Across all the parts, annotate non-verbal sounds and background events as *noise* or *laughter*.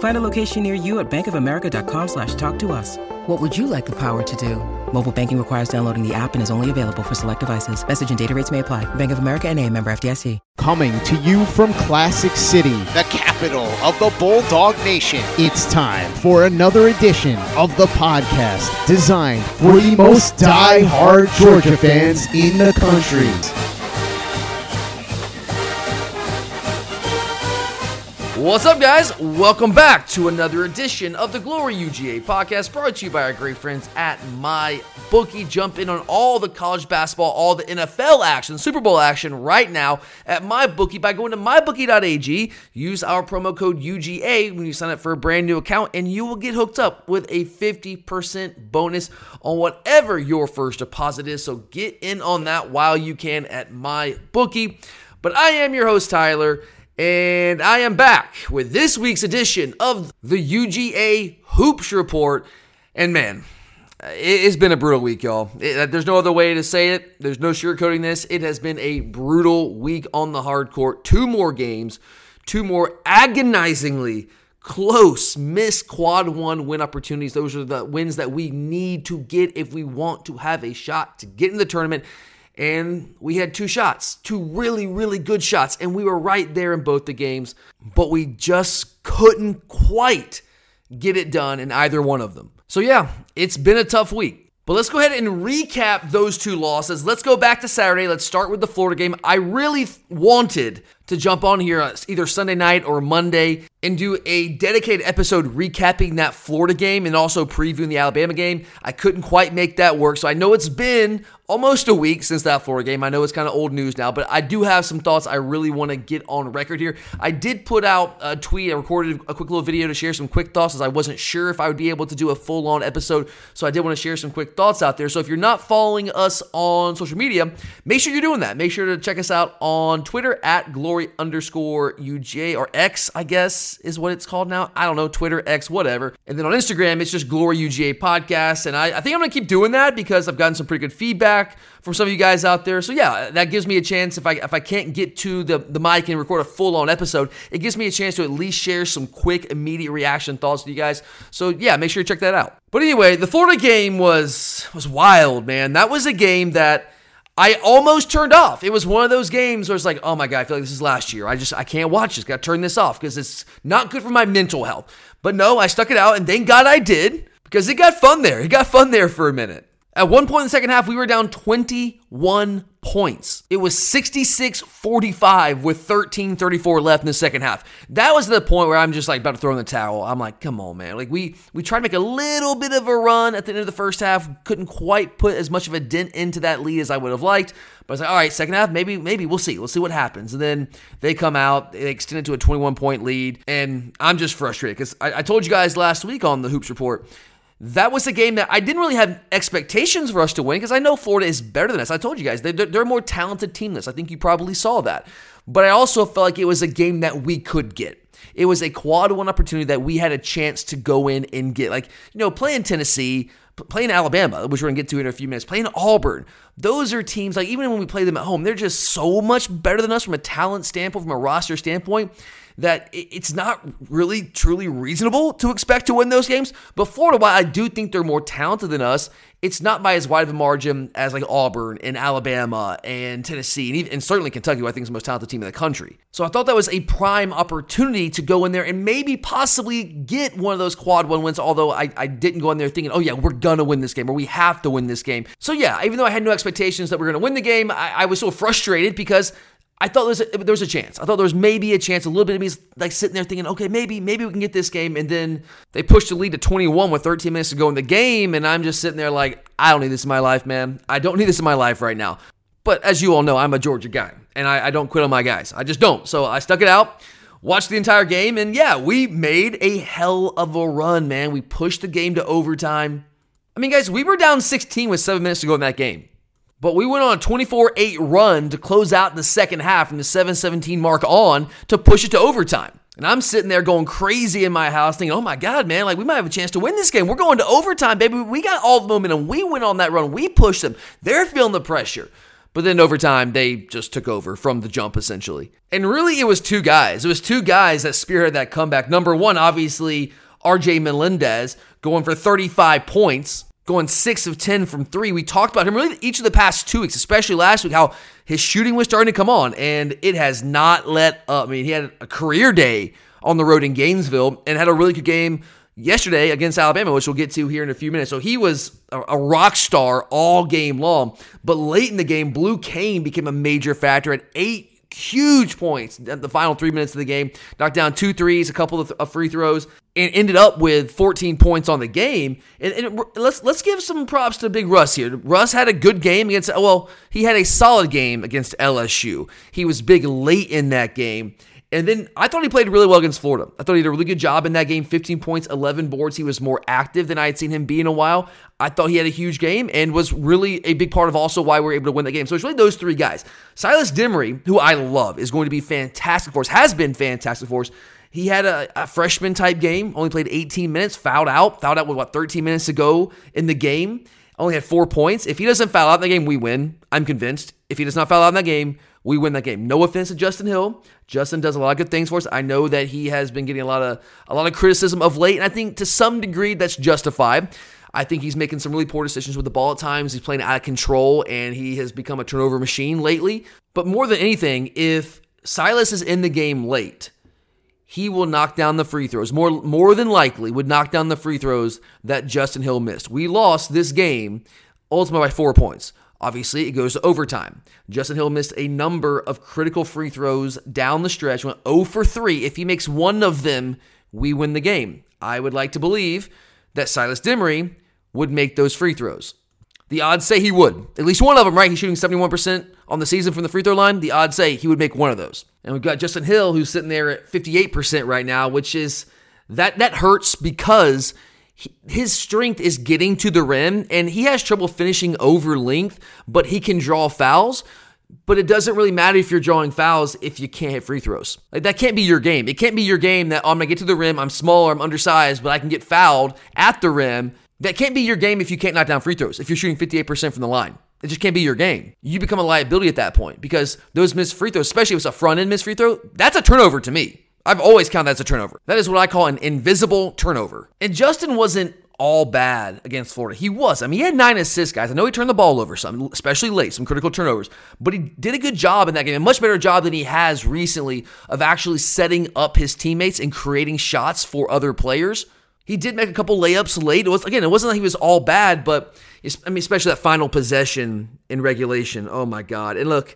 Find a location near you at bankofamerica.com slash talk to us. What would you like the power to do? Mobile banking requires downloading the app and is only available for select devices. Message and data rates may apply. Bank of America and a member FDIC. Coming to you from Classic City, the capital of the Bulldog Nation. It's time for another edition of the podcast designed for the most die-hard Georgia fans in the country. What's up, guys? Welcome back to another edition of the Glory UGA podcast brought to you by our great friends at My Bookie. Jump in on all the college basketball, all the NFL action, Super Bowl action right now at My Bookie by going to mybookie.ag. Use our promo code UGA when you sign up for a brand new account, and you will get hooked up with a 50% bonus on whatever your first deposit is. So get in on that while you can at My Bookie. But I am your host, Tyler. And I am back with this week's edition of the UGA Hoops Report. And man, it's been a brutal week, y'all. It, uh, there's no other way to say it. There's no sugarcoating this. It has been a brutal week on the hard court. Two more games, two more agonizingly close missed quad one win opportunities. Those are the wins that we need to get if we want to have a shot to get in the tournament and we had two shots, two really, really good shots, and we were right there in both the games, but we just couldn't quite get it done in either one of them. So, yeah, it's been a tough week. But let's go ahead and recap those two losses. Let's go back to Saturday. Let's start with the Florida game. I really wanted to jump on here uh, either Sunday night or Monday and do a dedicated episode recapping that Florida game and also previewing the Alabama game. I couldn't quite make that work. So I know it's been almost a week since that Florida game. I know it's kind of old news now, but I do have some thoughts I really want to get on record here. I did put out a tweet, I recorded a quick little video to share some quick thoughts as I wasn't sure if I would be able to do a full on episode. So I did want to share some quick thoughts out there. So if you're not following us on social media, make sure you're doing that. Make sure to check us out on Twitter at glory underscore UJ or X, I guess is what it's called now. I don't know, Twitter, X, whatever. And then on Instagram, it's just Glory UGA Podcast. And I, I think I'm going to keep doing that because I've gotten some pretty good feedback from some of you guys out there. So yeah, that gives me a chance if I if I can't get to the, the mic and record a full on episode, it gives me a chance to at least share some quick, immediate reaction thoughts with you guys. So yeah, make sure you check that out. But anyway, the Florida game was was wild, man. That was a game that I almost turned off. It was one of those games where it's like, oh my god, I feel like this is last year. I just I can't watch this. Got to turn this off because it's not good for my mental health. But no, I stuck it out, and thank God I did because it got fun there. It got fun there for a minute. At one point in the second half, we were down 21 points. It was 66 45 with 13 34 left in the second half. That was the point where I'm just like about to throw in the towel. I'm like, come on, man. Like, we, we tried to make a little bit of a run at the end of the first half, couldn't quite put as much of a dent into that lead as I would have liked. But I was like, all right, second half, maybe, maybe we'll see. We'll see what happens. And then they come out, they extend it to a 21 point lead. And I'm just frustrated because I, I told you guys last week on the Hoops Report that was a game that I didn't really have expectations for us to win because I know Florida is better than us. I told you guys, they're, they're a more talented team than us. I think you probably saw that. But I also felt like it was a game that we could get. It was a quad one opportunity that we had a chance to go in and get. Like, you know, playing Tennessee, playing Alabama, which we're going to get to in a few minutes, playing Auburn. Those are teams, like, even when we play them at home, they're just so much better than us from a talent standpoint, from a roster standpoint that it's not really truly reasonable to expect to win those games. But Florida, while I do think they're more talented than us, it's not by as wide of a margin as like Auburn and Alabama and Tennessee and, even, and certainly Kentucky, who I think is the most talented team in the country. So I thought that was a prime opportunity to go in there and maybe possibly get one of those quad one wins. Although I, I didn't go in there thinking, oh yeah, we're gonna win this game or we have to win this game. So yeah, even though I had no expectations that we are gonna win the game, I, I was so frustrated because I thought there was, a, there was a chance. I thought there was maybe a chance. A little bit of me like sitting there thinking, okay, maybe maybe we can get this game. And then they pushed the lead to 21 with 13 minutes to go in the game, and I'm just sitting there like, I don't need this in my life, man. I don't need this in my life right now. But as you all know, I'm a Georgia guy, and I, I don't quit on my guys. I just don't. So I stuck it out, watched the entire game, and yeah, we made a hell of a run, man. We pushed the game to overtime. I mean, guys, we were down 16 with seven minutes to go in that game. But we went on a 24 8 run to close out the second half from the 7 17 mark on to push it to overtime. And I'm sitting there going crazy in my house thinking, oh my God, man, like we might have a chance to win this game. We're going to overtime, baby. We got all the momentum. We went on that run. We pushed them. They're feeling the pressure. But then overtime, they just took over from the jump, essentially. And really, it was two guys. It was two guys that spearheaded that comeback. Number one, obviously, RJ Melendez going for 35 points going six of 10 from three. We talked about him really each of the past two weeks, especially last week, how his shooting was starting to come on, and it has not let up. I mean, he had a career day on the road in Gainesville and had a really good game yesterday against Alabama, which we'll get to here in a few minutes. So he was a, rock star all game long. But late in the game, Blue Cain became a major factor at eight huge points at the final three minutes of the game. Knocked down two threes, a couple of uh, free throws, and ended up with 14 points on the game. And, and, let's let's give some props to Big Russ here. Russ had a good game against. Well, he had a solid game against LSU. He was big late in that game. And then I thought he played really well against Florida. I thought he did a really good job in that game 15 points, 11 boards. He was more active than I had seen him be in a while. I thought he had a huge game and was really a big part of also why we were able to win that game. So it's really those three guys. Silas Demary, who I love, is going to be fantastic for us, has been fantastic for us. He had a, a, freshman type game, only played 18 minutes, fouled out, fouled out with what 13 minutes to go in the game, only had four points. If he doesn't foul out in the game, we win. I'm convinced. If he does not foul out in that game, we win that game. No offense to Justin Hill. Justin does a lot of good things for us. I know that he has been getting a lot of a lot of criticism of late, and I think to some degree that's justified. I think he's making some really poor decisions with the ball at times. He's playing out of control, and he has become a turnover machine lately. But more than anything, if Silas is in the game late, he will knock down the free throws. More more than likely would knock down the free throws that Justin Hill missed. We lost this game ultimately by four points. Obviously, it goes to overtime. Justin Hill missed a number of critical free throws down the stretch, went 0 for 3. If he makes one of them, we win the game. I would like to believe that Silas Demary would make those free throws. The odds say he would. At least one of them, right? He's shooting 71% on the season from the free throw line. The odds say he would make one of those. And we've got Justin Hill who's sitting there at 58% right now, which is that that hurts because his strength is getting to the rim and he has trouble finishing over length, but he can draw fouls. But it doesn't really matter if you're drawing fouls if you can't hit free throws. Like that can't be your game. It can't be your game that oh, I'm gonna get to the rim, I'm smaller, I'm undersized, but I can get fouled at the rim. That can't be your game if you can't knock down free throws. If you're shooting 58% from the line. It just can't be your game. You become a liability at that point because those missed free throws, especially if it's a front end missed free throw, that's a turnover to me. I've always counted that as a turnover. That is what I call an invisible turnover. And Justin wasn't all bad against Florida. He was. I mean, he had nine assists, guys. I know he turned the ball over some, especially late, some critical turnovers, but he did a good job in that game, a much better job than he has recently of actually setting up his teammates and creating shots for other players. He did make a couple layups late. It was again, it wasn't like he was all bad, but I mean, especially that final possession in regulation. Oh my God! And look,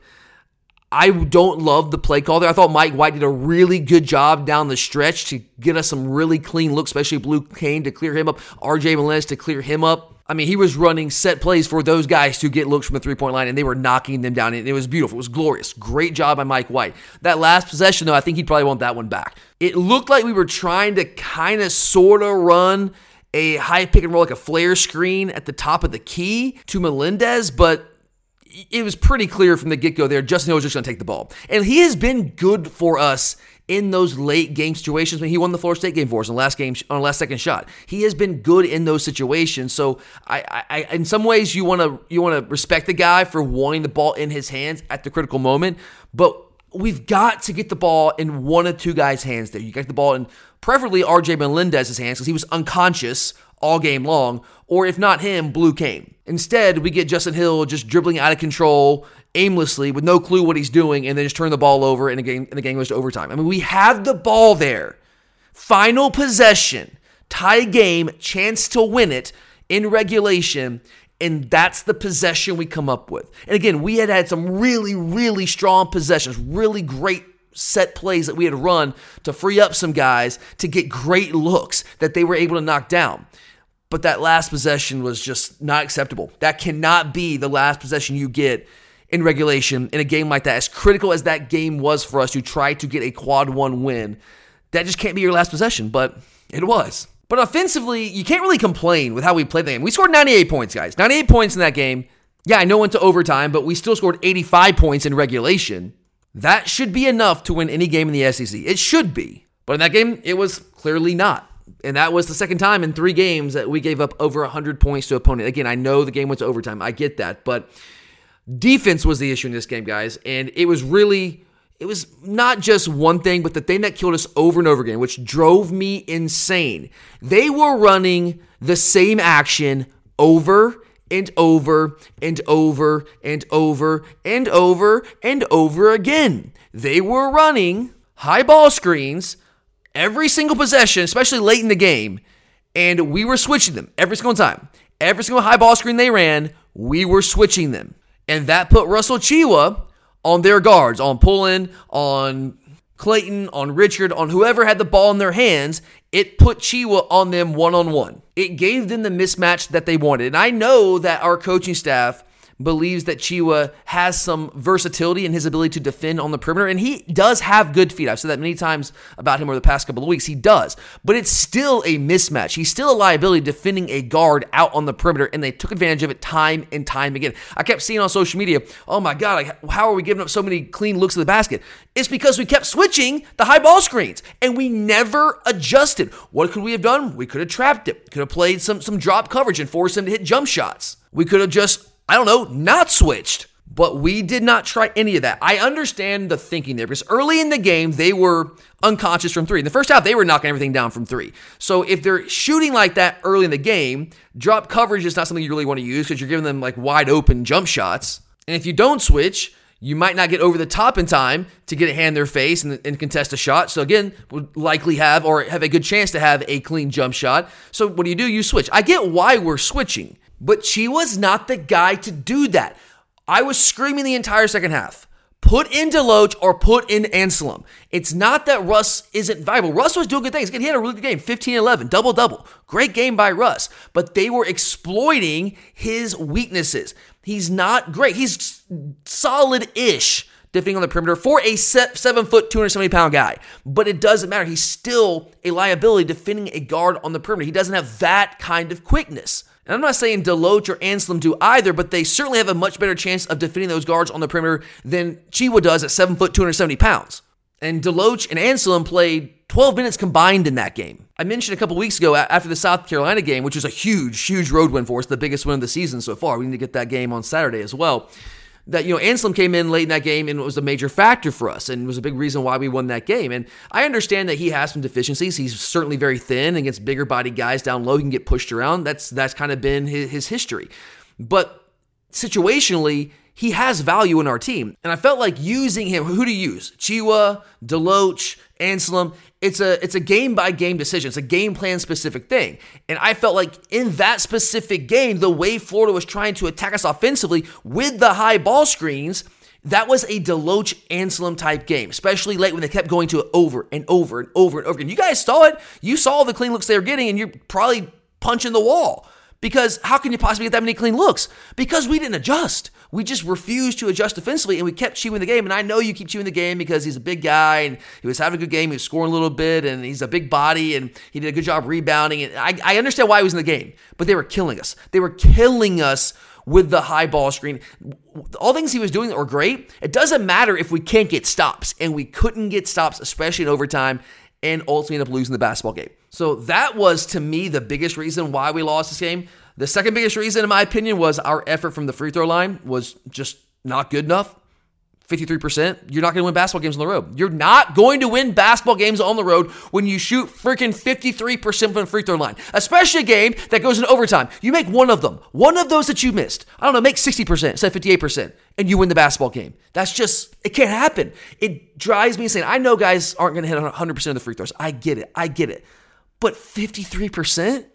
I don't love the play call there. I thought Mike White did a really good job down the stretch to get us some really clean looks, especially Blue Cain to clear him up, RJ Melendez to clear him up. I mean, he was running set plays for those guys to get looks from the three point line, and they were knocking them down. And it was beautiful. It was glorious. Great job by Mike White. That last possession, though, I think he'd probably want that one back. It looked like we were trying to kind of sort of run a high pick and roll, like a flare screen at the top of the key to Melendez, but it was pretty clear from the get go there. Justin Hill was just going to take the ball. And he has been good for us in those late game situations when he won the Florida State game for us on the last game on last second shot. He has been good in those situations. So I, I in some ways you want to you want to respect the guy for wanting the ball in his hands at the critical moment, but we've got to get the ball in one of two guys' hands there. You get the ball in preferably RJ Melendez's hands because he was unconscious all game long, or if not him, Blue Cain. Instead, we get Justin Hill just dribbling out of control aimlessly with no clue what he's doing and then just turn the ball over and the game and the game goes to overtime. I mean, we have the ball there. Final possession, tie game, chance to win it in regulation, And that's the possession we come up with. And again, we had had some really, really strong possessions, really great set plays that we had run to free up some guys to get great looks that they were able to knock down. But that last possession was just not acceptable. That cannot be the last possession you get in regulation in a game like that. As critical as that game was for us to try to get a quad one win, that just can't be your last possession, but it was. But offensively, you can't really complain with how we played the game. We scored 98 points, guys. 98 points in that game. Yeah, I know went to overtime, but we still scored 85 points in regulation. That should be enough to win any game in the SEC. It should be. But in that game, it was clearly not. And that was the second time in three games that we gave up over 100 points to opponent. Again, I know the game went to overtime. I get that. But defense was the issue in this game, guys. And it was really, it was not just one thing, but the thing that killed us over and over again, which drove me insane. They were running the same action over and over and over and over and over and over again. They were running high ball screens every single possession, especially late in the game, and we were switching them every single time. Every single high ball screen they ran, we were switching them. And that put Russell Tchewa on their guards, on Pullin, on Clayton, on Richard, on whoever had the ball in their hands, it put Tchewa on them one on one. It gave them the mismatch that they wanted. And I know that our coaching staff believes that Tchewa has some versatility in his ability to defend on the perimeter, and he does have good feet. I've said that many times about him over the past couple of weeks. He does, but it's still a mismatch. He's still a liability defending a guard out on the perimeter, and they took advantage of it time and time again. I kept seeing on social media, oh my God, like, how are we giving up so many clean looks at the basket? It's because we kept switching the high ball screens, and we never adjusted. What could we have done? We could have trapped it, could have played some, some drop coverage and forced him to hit jump shots. We could have just I don't know, not switched. But we did not try any of that. I understand the thinking there because early in the game, they were unconscious from three. In the first half, they were knocking everything down from three. So if they're shooting like that early in the game, drop coverage is not something you really want to use because you're giving them like wide open jump shots. And if you don't switch, you might not get over the top in time to get a hand in their face and, and, contest a shot. So again, would likely have or have a good chance to have a clean jump shot. So what do you do? You switch. I get why we're switching. But Tchewa not the guy to do that. I was screaming the entire second half. Put in Deloach or put in Anselem. It's not that Russ isn't viable. Russ was doing good things. He had a really good game 15 11, double double. Great game by Russ. But they were exploiting his weaknesses. He's not great. He's solid ish defending on the perimeter for a seven foot, 270 pound guy. But it doesn't matter. He's still a liability defending a guard on the perimeter. He doesn't have that kind of quickness. And I'm not saying Deloach or Anselem do either, but they certainly have a much better chance of defending those guards on the perimeter than Tchewa does at 7 foot 270 pounds. And Deloach and Anselem played 12 minutes combined in that game. I mentioned a couple weeks ago after the South Carolina game, which was a huge, huge road win for us, the biggest win of the season so far. We need to get that game on Saturday as well that you know Anselem came in late in that game and was a major factor for us and was a big reason why we won that game. And I understand that he has some deficiencies. He's certainly very thin against bigger body guys down low. He can get pushed around. That's that's kind of been his, his history. But situationally, he has value in our team. And I felt like using him, who to use? Tchewa, Deloach, Anselem. It's a it's a game by game decision. It's a game plan specific thing. And I felt like in that specific game, the way Florida was trying to attack us offensively with the high ball screens, that was a Deloach Anselem type game, especially late when they kept going to it over and over and over and over again. You guys saw it. You saw the clean looks they were getting, and you're probably punching the wall. Because how can you possibly get that many clean looks? Because we didn't adjust. We just refused to adjust defensively and we kept chewing the game. And I know you keep chewing the game because he's a big guy and he was having a good game. He was scoring a little bit and he's a big body and he did a good job rebounding. And I, I understand why he was in the game, but they were killing us. They were killing us with the high ball screen. All things he was doing were great. It doesn't matter if we can't get stops, and we couldn't get stops, especially in overtime, and ultimately end up losing the basketball game. So that was to me the biggest reason why we lost this game. The second biggest reason, in my opinion, was our effort from the free throw line was just not good enough. 53%, you're not going to win basketball games on the road. You're not going to win basketball games on the road when you shoot freaking 53% from the free throw line, especially a game that goes into overtime. You make one of them, one of those that you missed. I don't know, make 60% instead of 58%, and you win the basketball game. That's just, it can't happen. It drives me insane. I know guys aren't going to hit 100% of the free throws. I get it. I get it. But 53%?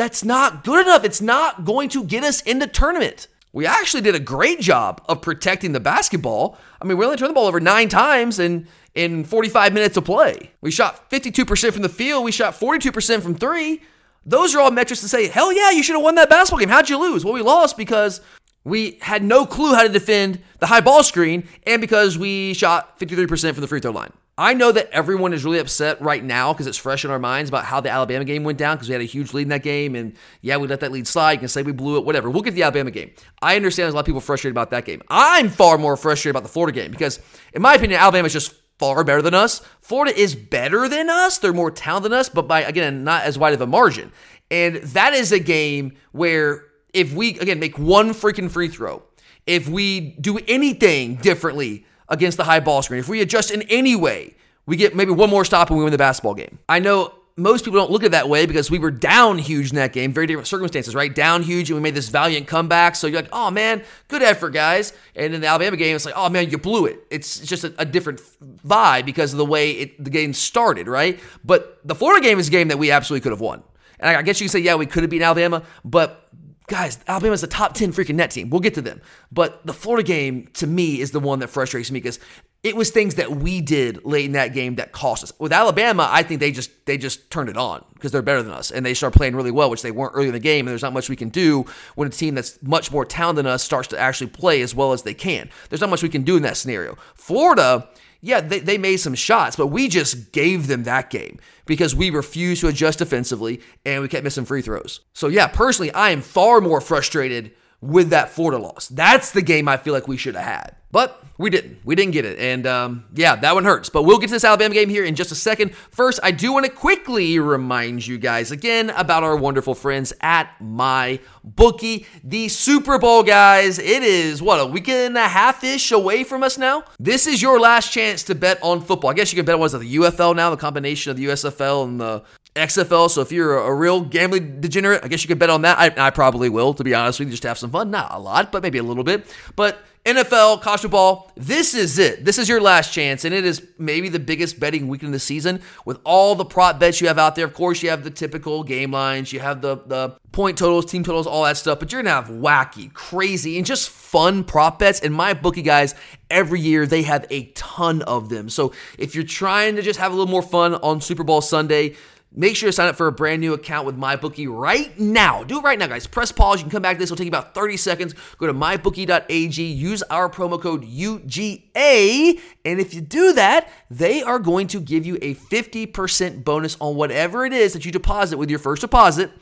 that's not good enough. It's not going to get us in the tournament. We actually did a great job of protecting the basketball. I mean, we only turned the ball over nine times in, in 45 minutes of play. We shot 52% from the field. We shot 42% from three. Those are all metrics to say, hell yeah, you should have won that basketball game. How'd you lose? Well, we lost because we had no clue how to defend the high ball screen and because we shot 53% from the free throw line. I know that everyone is really upset right now because it's fresh in our minds about how the Alabama game went down because we had a huge lead in that game. And yeah, we let that lead slide. You can say we blew it, whatever. We'll get the Alabama game. I understand there's a lot of people frustrated about that game. I'm far more frustrated about the Florida game because, in my opinion, Alabama is just far better than us. Florida is better than us. They're more talented than us, but by, again, not as wide of a margin. And that is a game where if we, again, make one freaking free throw, if we do anything differently against the high ball screen, if we adjust in any way, we get maybe one more stop and we win the basketball game. I know most people don't look at it that way because we were down huge in that game, very different circumstances, right? Down huge, and we made this valiant comeback. So you're like, oh man, good effort, guys. And in the Alabama game, it's like, oh man, you blew it. It's just a, a different vibe because of the way it, the game started, right? But the Florida game is a game that we absolutely could have won. And I guess you can say, yeah, we could have beaten Alabama, but guys, Alabama's a top 10 freaking net team. We'll get to them. But the Florida game, to me, is the one that frustrates me because it was things that we did late in that game that cost us. With Alabama, I think they just they just turned it on because they're better than us and they start playing really well, which they weren't early in the game. And there's not much we can do when a team that's much more talented than us starts to actually play as well as they can. There's not much we can do in that scenario. Florida, yeah, they, they made some shots, but we just gave them that game because we refused to adjust defensively and we kept missing free throws. So, yeah, personally, I am far more frustrated with that Florida loss. That's the game I feel like we should have had. But we didn't. We didn't get it. And um, yeah, that one hurts. But we'll get to this Alabama game here in just a second. First, I do want to quickly remind you guys again about our wonderful friends at My Bookie. The Super Bowl, guys. It is, what, a week and a half ish away from us now? This is your last chance to bet on football. I guess you can bet on the UFL now, the combination of the USFL and the XFL. So if you're a real gambling degenerate, I guess you could bet on that. I, I probably will, to be honest with you, just to have some fun. Not a lot, but maybe a little bit. But NFL, college football, this is it. This is your last chance, and it is maybe the biggest betting weekend of the season with all the prop bets you have out there. Of course, you have the typical game lines, you have the, the point totals, team totals, all that stuff, but you're gonna have wacky, crazy, and just fun prop bets. And my bookie guys, every year they have a ton of them. So if you're trying to just have a little more fun on Super Bowl Sunday, Make sure to sign up for a brand new account with MyBookie right now. Do it right now, guys. Press pause. You can come back to this. It'll take you about 30 seconds. Go to mybookie.ag. Use our promo code UGA. And if you do that, they are going to give you a 50% bonus on whatever it is that you deposit with your first deposit.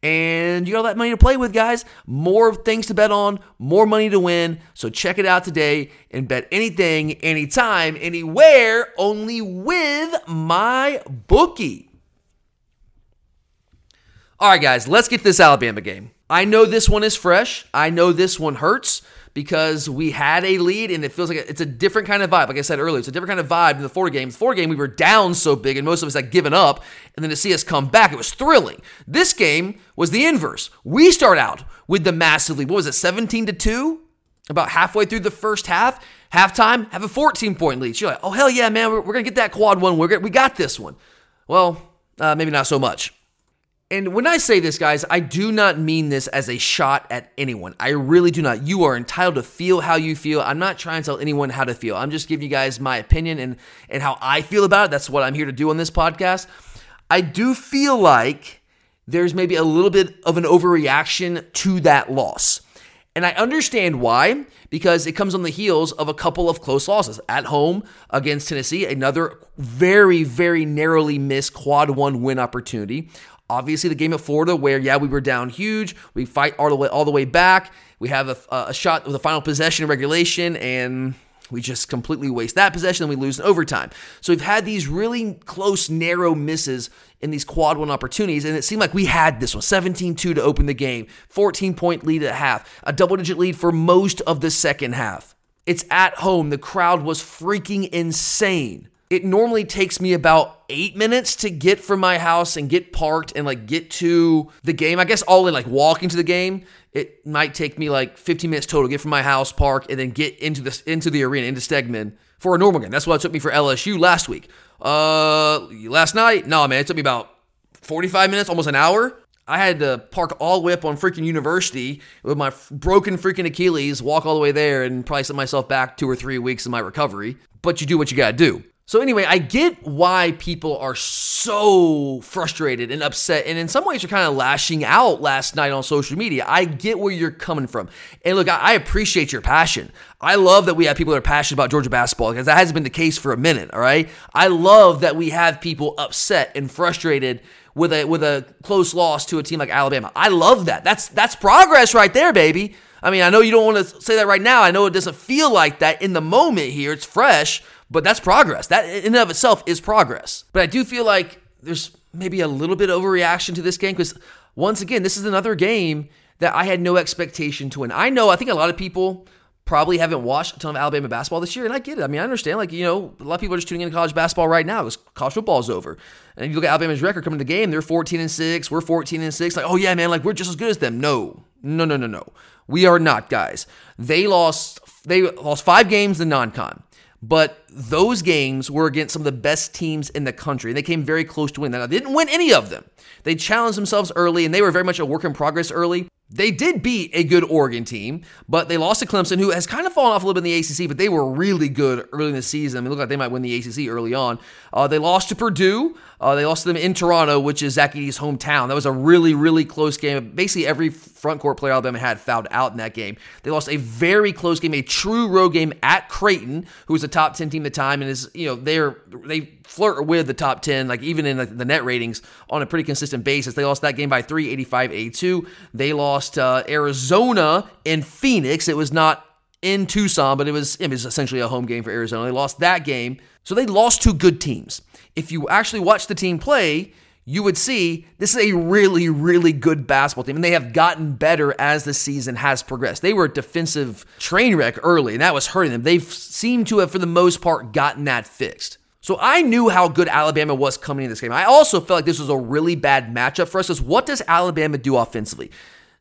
And you got all that money to play with, guys. More things to bet on, more money to win. So check it out today and bet anything, anytime, anywhere, only with my bookie. All right, guys, let's get this Alabama game. I know this one is fresh. I know this one hurts because we had a lead and it feels like it's a different kind of vibe. Like I said earlier, it's a different kind of vibe in the Florida game. The Florida game, we were down so big and most of us had given up. And then to see us come back, it was thrilling. This game was the inverse. We start out with the massive lead. What was it, 17 to 2? About halfway through the first half, halftime, have a 14 point lead. You're like, oh, hell yeah, man, we're, we're going to get that quad one. We're, we got this one. Well, uh, maybe not so much. And when I say this, guys, I do not mean this as a shot at anyone. I really do not. You are entitled to feel how you feel. I'm not trying to tell anyone how to feel. I'm just giving you guys my opinion and, and how I feel about it. That's what I'm here to do on this podcast. I do feel like there's maybe a little bit of an overreaction to that loss. And I understand why, because it comes on the heels of a couple of close losses at home against Tennessee, another very, very narrowly missed quad one win opportunity. Obviously, the game at Florida, where yeah, we were down huge, we fight all the way all the way back. We have a, a shot with a final possession regulation, and we just completely waste that possession, and we lose in overtime. So we've had these really close, narrow misses in these quad one opportunities, and it seemed like we had this one 17 2 to open the game, 14 point lead at half, a double digit lead for most of the second half. It's at home. The crowd was freaking insane it normally takes me about eight minutes to get from my house and get parked and like get to the game. I guess all in like walking to the game, it might take me like 15 minutes total to get from my house, park, and then get into the into the arena, into Stegeman for a normal game. That's what it took me for LSU last week. Uh, last night, no man, it took me about 45 minutes, almost an hour. I had to park all the way up on freaking university with my broken freaking Achilles, walk all the way there, and probably set myself back two or three weeks in my recovery. But you do what you gotta do. So anyway, I get why people are so frustrated and upset, and in some ways you're kind of lashing out last night on social media. I get where you're coming from, and look, I appreciate your passion. I love that we have people that are passionate about Georgia basketball because that hasn't been the case for a minute. All right, I love that we have people upset and frustrated with a with a close loss to a team like Alabama. I love that. That's that's progress right there, baby. I mean, I know you don't want to say that right now. I know it doesn't feel like that in the moment here. It's fresh, but that's progress. That in and of itself is progress. But I do feel like there's maybe a little bit of overreaction to this game because once again, this is another game that I had no expectation to win. I know, I think a lot of people probably haven't watched a ton of Alabama basketball this year, and I get it. I mean, I understand. Like, you know, a lot of people are just tuning into college basketball right now because college football is over. And if you look at Alabama's record coming to the game, they're 14 and 6, we're 14 and 6. Like, oh yeah, man, like we're just as good as them. No. No, no, no, no. We are not, guys. They lost they lost 5 games in non-con. But those games were against some of the best teams in the country. And they came very close to winning. Now, they didn't win any of them. They challenged themselves early, and they were very much a work in progress early. They did beat a good Oregon team, but they lost to Clemson, who has kind of fallen off a little bit in the ACC, but they were really good early in the season. I mean, look like they might win the ACC early on. Uh, they lost to Purdue. Uh, they lost to them in Toronto, which is Zach hometown. That was a really, really close game. Basically, every front court player Alabama had fouled out in that game. They lost a very close game, a true road game at Creighton, who was a top 10 team at the time, and is, you know, they're, they flirt with the top 10, like even in the, the net ratings on a pretty consistent basis. They lost that game by 385 82. They lost uh, Arizona in Phoenix. It was not in Tucson, but it was, it was essentially a home game for Arizona. They lost that game. So they lost two good teams if you actually watch the team play, you would see this is a really, really good basketball team. And they have gotten better as the season has progressed. They were a defensive train wreck early, and that was hurting them. They've seemed to have, for the most part, gotten that fixed. So I knew how good Alabama was coming in this game. I also felt like this was a really bad matchup for us because what does Alabama do offensively?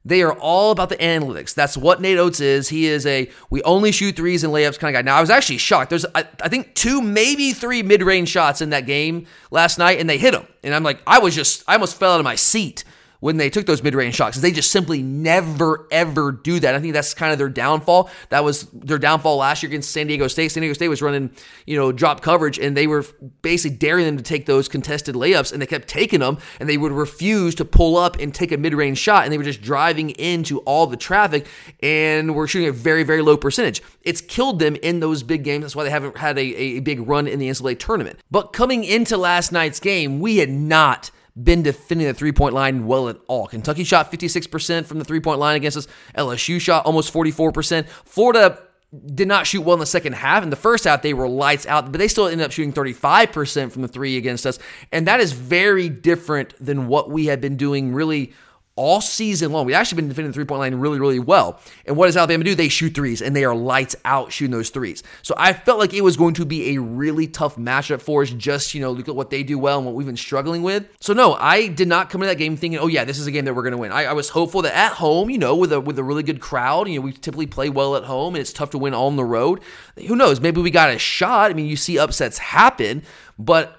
They are all about the analytics. That's what Nate Oats is. He is a we only shoot threes and layups kind of guy. Now I was actually shocked. There's I, I think two, maybe three mid-range shots in that game last night, and they hit them. And I'm like, I was just I almost fell out of my seat when they took those mid-range shots. They just simply never ever do that. I think that's kind of their downfall. That was their downfall last year against San Diego State. San Diego State was running, you know, drop coverage and they were basically daring them to take those contested layups and they kept taking them and they would refuse to pull up and take a mid-range shot and they were just driving into all the traffic and were shooting a very very low percentage. It's killed them in those big games. That's why they haven't had a, a big run in the NCAA tournament. But coming into last night's game, we had not been defending the three point line well at all. Kentucky shot 56% from the three point line against us. LSU shot almost 44%. Florida did not shoot well in the second half. In the first half, they were lights out, but they still ended up shooting 35% from the three against us. And that is very different than what we had been doing really all season long. We've actually been defending the three point line really, really well. And what does Alabama do? They shoot threes and they are lights out shooting those threes. So I felt like it was going to be a really tough matchup for us. Just, you know, look at what they do well and what we've been struggling with. So no, I did not come into that game thinking, oh yeah, this is a game that we're going to win. I, I, was hopeful that at home, you know, with a, with a really good crowd, you know, we typically play well at home and it's tough to win on the road. Who knows? Maybe we got a shot. I mean, you see upsets happen, but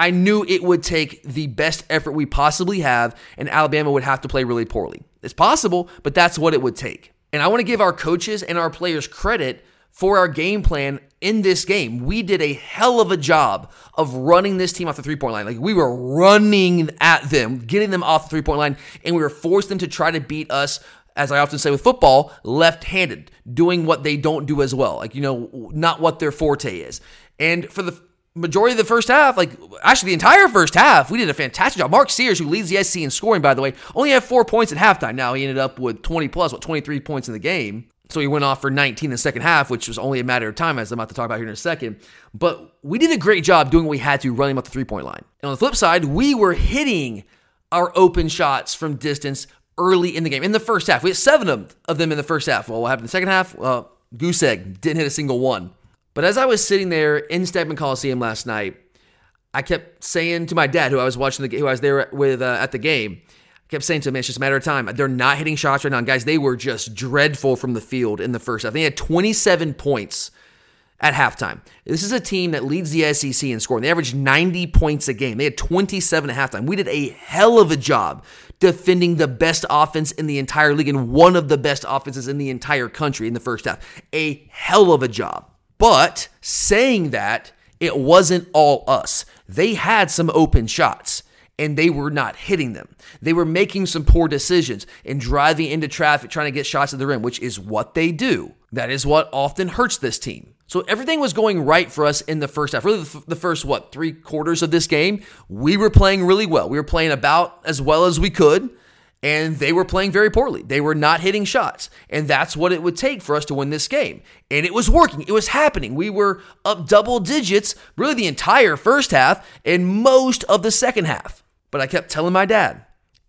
I knew it would take the best effort we possibly have, and Alabama would have to play really poorly. It's possible, but that's what it would take. And I want to give our coaches and our players credit for our game plan in this game. We did a hell of a job of running this team off the three point line. Like we were running at them, getting them off the three point line, and we were forcing them to try to beat us as I often say with football, left handed, doing what they don't do as well. Like, you know, not what their forte is. And for the majority of the first half, like actually the entire first half, we did a fantastic job. Mark Sears, who leads the SEC in scoring, by the way, only had four points at halftime. Now he ended up with 20 plus, what, 23 points in the game. So he went off for 19 in the second half, which was only a matter of time, as I'm about to talk about here in a second. But we did a great job doing what we had to, running up the three point line. And on the flip side, we were hitting our open shots from distance early in the game. In the first half, we had seven of them in the first half. Well, what happened in the second half? Well, goose egg didn't hit a single one. But as I was sitting there in Stegeman Coliseum last night, I kept saying to my dad, who I was watching the, who I was there with uh, at the game, I kept saying to him, it's just a matter of time. They're not hitting shots right now, guys. They were just dreadful from the field in the first half. They had 27 points at halftime. This is a team that leads the SEC in scoring. They averaged 90 points a game. They had 27 at halftime. We did a hell of a job defending the best offense in the entire league and one of the best offenses in the entire country in the first half. A hell of a job. But saying that, it wasn't all us. They had some open shots and they were not hitting them. They were making some poor decisions and driving into traffic trying to get shots at the rim, which is what they do. That is what often hurts this team. So everything was going right for us in the first half. Really, the first, what, three quarters of this game, we were playing really well. We were playing about as well as we could, and they were playing very poorly. They were not hitting shots. And that's what it would take for us to win this game. And it was working, it was happening. We were up double digits, really the entire first half and most of the second half. But I kept telling my dad,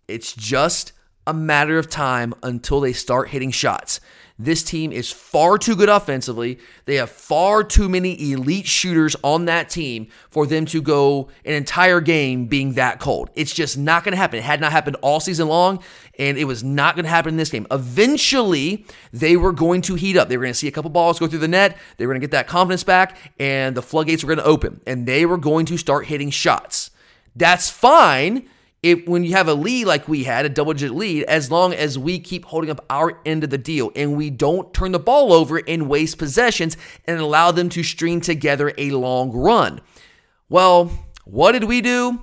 it's just a matter of time until they start hitting shots. This team is far too good offensively. They have far too many elite shooters on that team for them to go an entire game being that cold. It's just not going to happen. It had not happened all season long, and it was not going to happen in this game. Eventually, they were going to heat up. They were going to see a couple balls go through the net. They were going to get that confidence back, and the floodgates were going to open, and they were going to start hitting shots. That's fine if when you have a lead like we had, a double digit lead, as long as we keep holding up our end of the deal and we don't turn the ball over and waste possessions and allow them to string together a long run. Well, what did we do?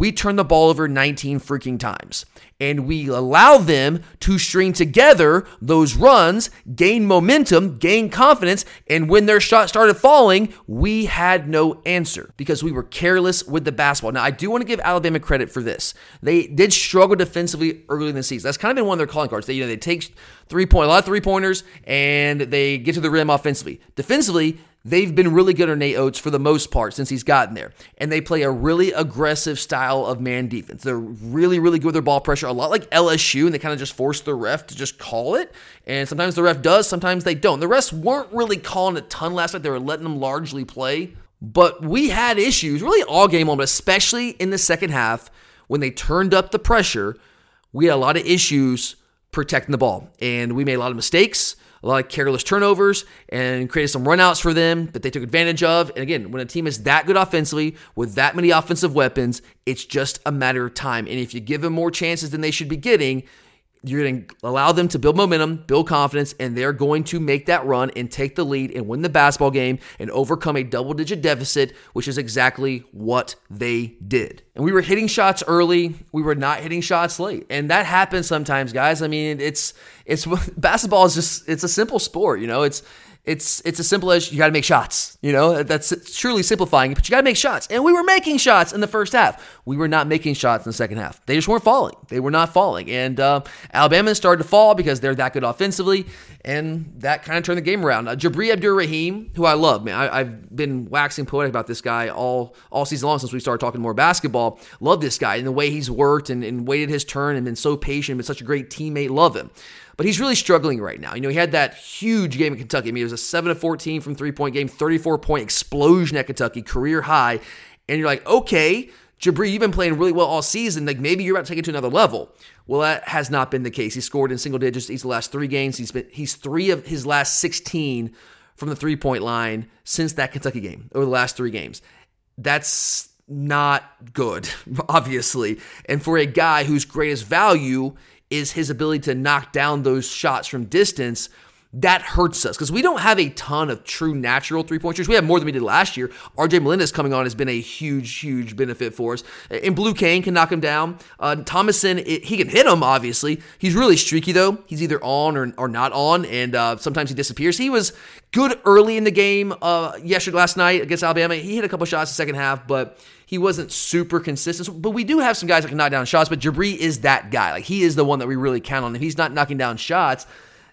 We turn the ball over 19 freaking times and we allow them to string together those runs, gain momentum, gain confidence, and when their shot started falling, we had no answer because we were careless with the basketball. Now, I do want to give Alabama credit for this. They did struggle defensively early in the season. That's kind of been one of their calling cards. They, you know, they take three point, a lot of three pointers, and they get to the rim offensively. Defensively, They've been really good on Nate Oats for the most part since he's gotten there. And they play a really aggressive style of man defense. They're really, really good with their ball pressure, a lot like LSU, and they kind of just force the ref to just call it. And sometimes the ref does, sometimes they don't. The refs weren't really calling a ton last night, they were letting them largely play. But we had issues really all game long, but especially in the second half when they turned up the pressure. We had a lot of issues protecting the ball, and we made a lot of mistakes a lot of careless turnovers and created some runouts for them that they took advantage of. And again, when a team is that good offensively with that many offensive weapons, it's just a matter of time. And if you give them more chances than they should be getting, you're going to allow them to build momentum, build confidence, and they're going to make that run and take the lead and win the basketball game and overcome a double digit deficit, which is exactly what they did. And we were hitting shots early, we were not hitting shots late. And that happens sometimes, guys. I mean, it's it's *laughs* basketball is just it's a simple sport, you know. It's it's it's as simple as you got to make shots. You know, that's truly simplifying it, but you got to make shots. And we were making shots in the first half. We were not making shots in the second half. They just weren't falling. They were not falling. And uh, Alabama started to fall because they're that good offensively, and that kind of turned the game around. Uh, Jabri Abdur-Rahim, who I love, man, I, have been waxing poetic about this guy all all season long since we started talking more basketball. Love this guy and the way he's worked and, and waited his turn and been so patient, been such a great teammate. Love him but he's really struggling right now. You know, he had that huge game in Kentucky. I mean, it was a 7 to 14 from three point game, 34 point explosion at Kentucky, career high. And you're like, okay, Jabri, you've been playing really well all season. Like maybe you're about to take it to another level. Well, that has not been the case. He scored in single digits each of the last three games. He's been he's three of his last 16 from the three point line since that Kentucky game over the last three games. That's not good, *laughs* obviously. And for a guy whose greatest value is his ability to knock down those shots from distance that hurts us because we don't have a ton of true natural three pointers. We have more than we did last year. RJ Melendez coming on has been a huge, huge benefit for us. And Blue Cain can knock him down. Uh, Thomasson, it, he can hit him, obviously. He's really streaky, though. He's either on or, or not on, and uh, sometimes he disappears. He was good early in the game uh, yesterday, last night against Alabama. He hit a couple shots in the second half, but he wasn't super consistent. But we do have some guys that can knock down shots, but Jabri is that guy. Like, he is the one that we really count on. If he's not knocking down shots,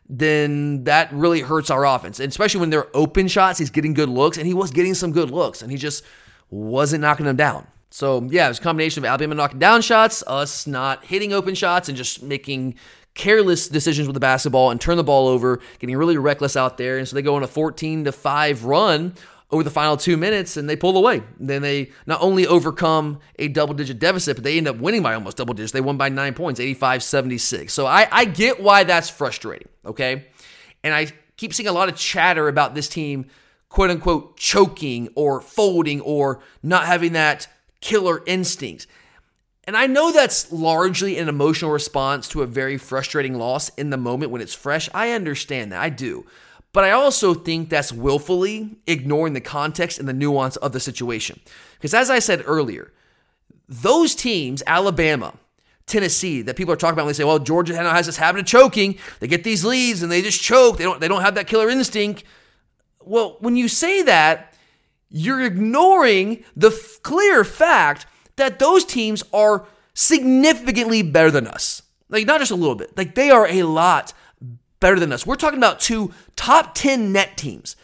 then that really hurts our offense. And especially when they're open shots, he's getting good looks, and he was getting some good looks, and he just wasn't knocking them down. So yeah, it was a combination of Alabama knocking down shots, us not hitting open shots, and just making careless decisions with the basketball and turn the ball over, getting really reckless out there. And so they go on a 14 to 5 run over the final two minutes and they pull away. Then they not only overcome a double digit deficit, but they end up winning by almost double digits. They won by nine points, 85 76. So I, I get why that's frustrating, okay? And I keep seeing a lot of chatter about this team quote unquote choking or folding or not having that killer instinct. And I know that's largely an emotional response to a very frustrating loss in the moment when it's fresh. I understand that. I do. But I also think that's willfully ignoring the context and the nuance of the situation. Because as I said earlier, those teams, Alabama, Tennessee, that people are talking about when they say, well, Georgia has this habit of choking. They get these leads and they just choke. They don't, they don't have that killer instinct. Well, when you say that, you're ignoring the f- clear fact that those teams are significantly better than us. Like, not just a little bit, like, they are a lot better than us. We're talking about two top 10 net teams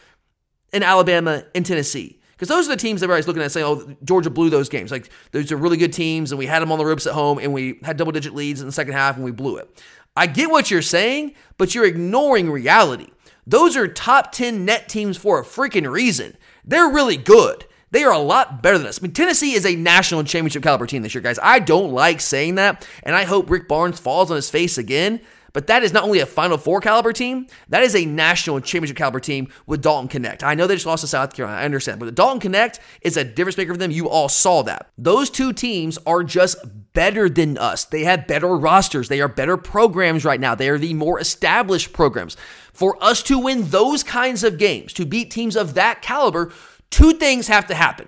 in Alabama and Tennessee. Because those are the teams that everybody's looking at saying, oh, Georgia blew those games. Like, those are really good teams, and we had them on the ropes at home, and we had double digit leads in the second half, and we blew it. I get what you're saying, but you're ignoring reality. Those are top 10 net teams for a freaking reason. They're really good. They are a lot better than us. I mean, Tennessee is a national championship caliber team this year, guys. I don't like saying that, and I hope Rick Barnes falls on his face again. But that is not only a Final Four caliber team, that is a national championship caliber team with Dalton Knecht. I know they just lost to South Carolina. I understand. But the Dalton Knecht is a difference maker for them. You all saw that. Those two teams are just better than us. They have better rosters. They are better programs right now. They are the more established programs. For us to win those kinds of games, to beat teams of that caliber, two things have to happen.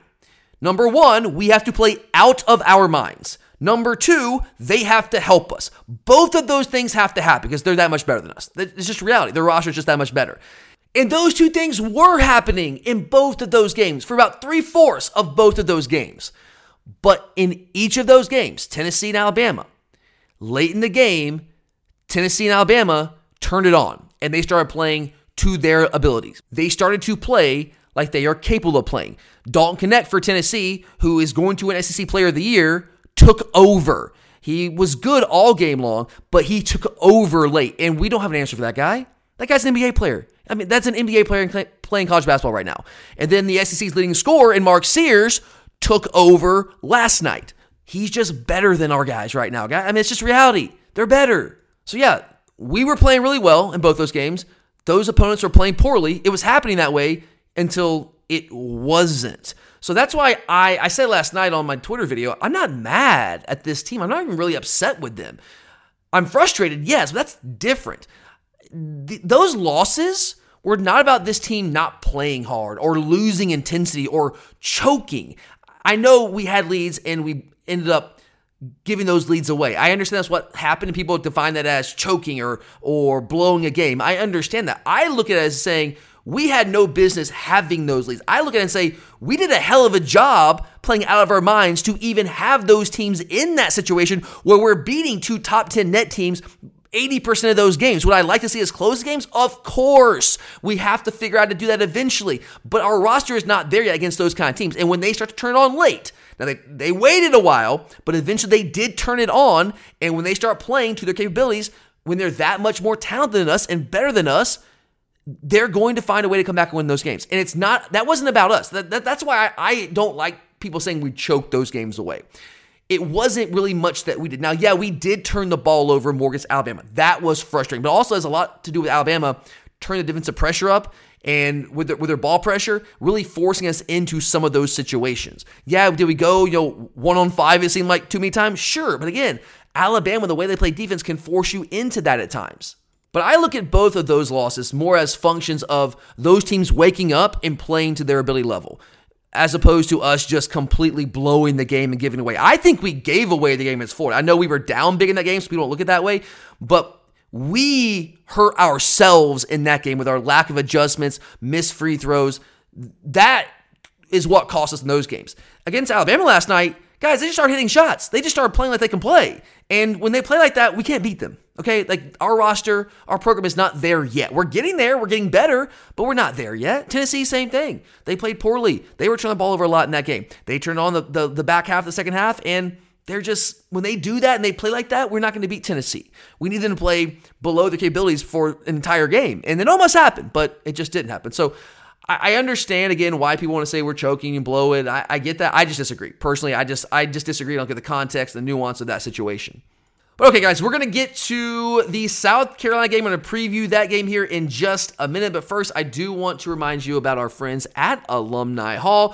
Number one, we have to play out of our minds. Number two, they have to help us. Both of those things have to happen because they're that much better than us. It's just reality. Their roster is just that much better. And those two things were happening in both of those games for about three fourths of both of those games. But in each of those games, Tennessee and Alabama, late in the game, Tennessee and Alabama turned it on and they started playing to their abilities. They started to play like they are capable of playing. Dalton Knecht for Tennessee, who is going to an SEC Player of the Year, took over. He was good all game long, but he took over late. And we don't have an answer for that guy. That guy's an NBA player. I mean, that's an NBA player playing college basketball right now. And then the SEC's leading scorer in Mark Sears took over last night. He's just better than our guys right now. I mean, it's just reality. They're better. So, yeah, we were playing really well in both those games. Those opponents were playing poorly. It was happening that way until it wasn't. So that's why I, I said last night on my Twitter video, I'm not mad at this team. I'm not even really upset with them. I'm frustrated, yes, but that's different. Th- those losses were not about this team not playing hard or losing intensity or choking. I know we had leads and we ended up giving those leads away. I understand that's what happened and people define that as choking or or blowing a game. I understand that. I look at it as saying we had no business having those leads. I look at it and say, we did a hell of a job playing out of our minds to even have those teams in that situation where we're beating two top 10 net teams 80% of those games. Would I like to see us close games? Of course. We have to figure out to do that eventually. But our roster is not there yet against those kind of teams. And when they start to turn on late, now they, they waited a while, but eventually they did turn it on. And when they start playing to their capabilities, when they're that much more talented than us and better than us, they're going to find a way to come back and win those games. And it's not, that wasn't about us. That, that, that's why I, I don't like people saying we choked those games away. It wasn't really much that we did. Now, yeah, we did turn the ball over more against Alabama. That was frustrating, but also has a lot to do with Alabama turning the defensive pressure up and with their, with their ball pressure, really forcing us into some of those situations. Yeah, did we go, you know, one on five, it seemed like too many times? Sure. But again, Alabama, the way they play defense, can force you into that at times. But I look at both of those losses more as functions of those teams waking up and playing to their ability level, as opposed to us just completely blowing the game and giving away. I think we gave away the game against Florida. I know we were down big in that game, so we don't look at that way, but we hurt ourselves in that game with our lack of adjustments, missed free throws. That is what cost us in those games. Against Alabama last night, guys, they just started hitting shots. They just started playing like they can play. And when they play like that, we can't beat them. Okay, like our roster, our program is not there yet. We're getting there, we're getting better, but we're not there yet. Tennessee, same thing. They played poorly. They were turning the ball over a lot in that game. They turned on the, the, the back half of the second half, and they're just, when they do that and they play like that, we're not going to beat Tennessee. We need them to play below their capabilities for an entire game. And it almost happened, but it just didn't happen. So I, I understand again why people want to say we're choking and blow it. I, I get that. I just disagree. Personally, I just I just disagree. I don't get the context, the nuance of that situation. But okay, guys, we're going to get to the South Carolina game. I'm going to preview that game here in just a minute. But first, I do want to remind you about our friends at Alumni Hall.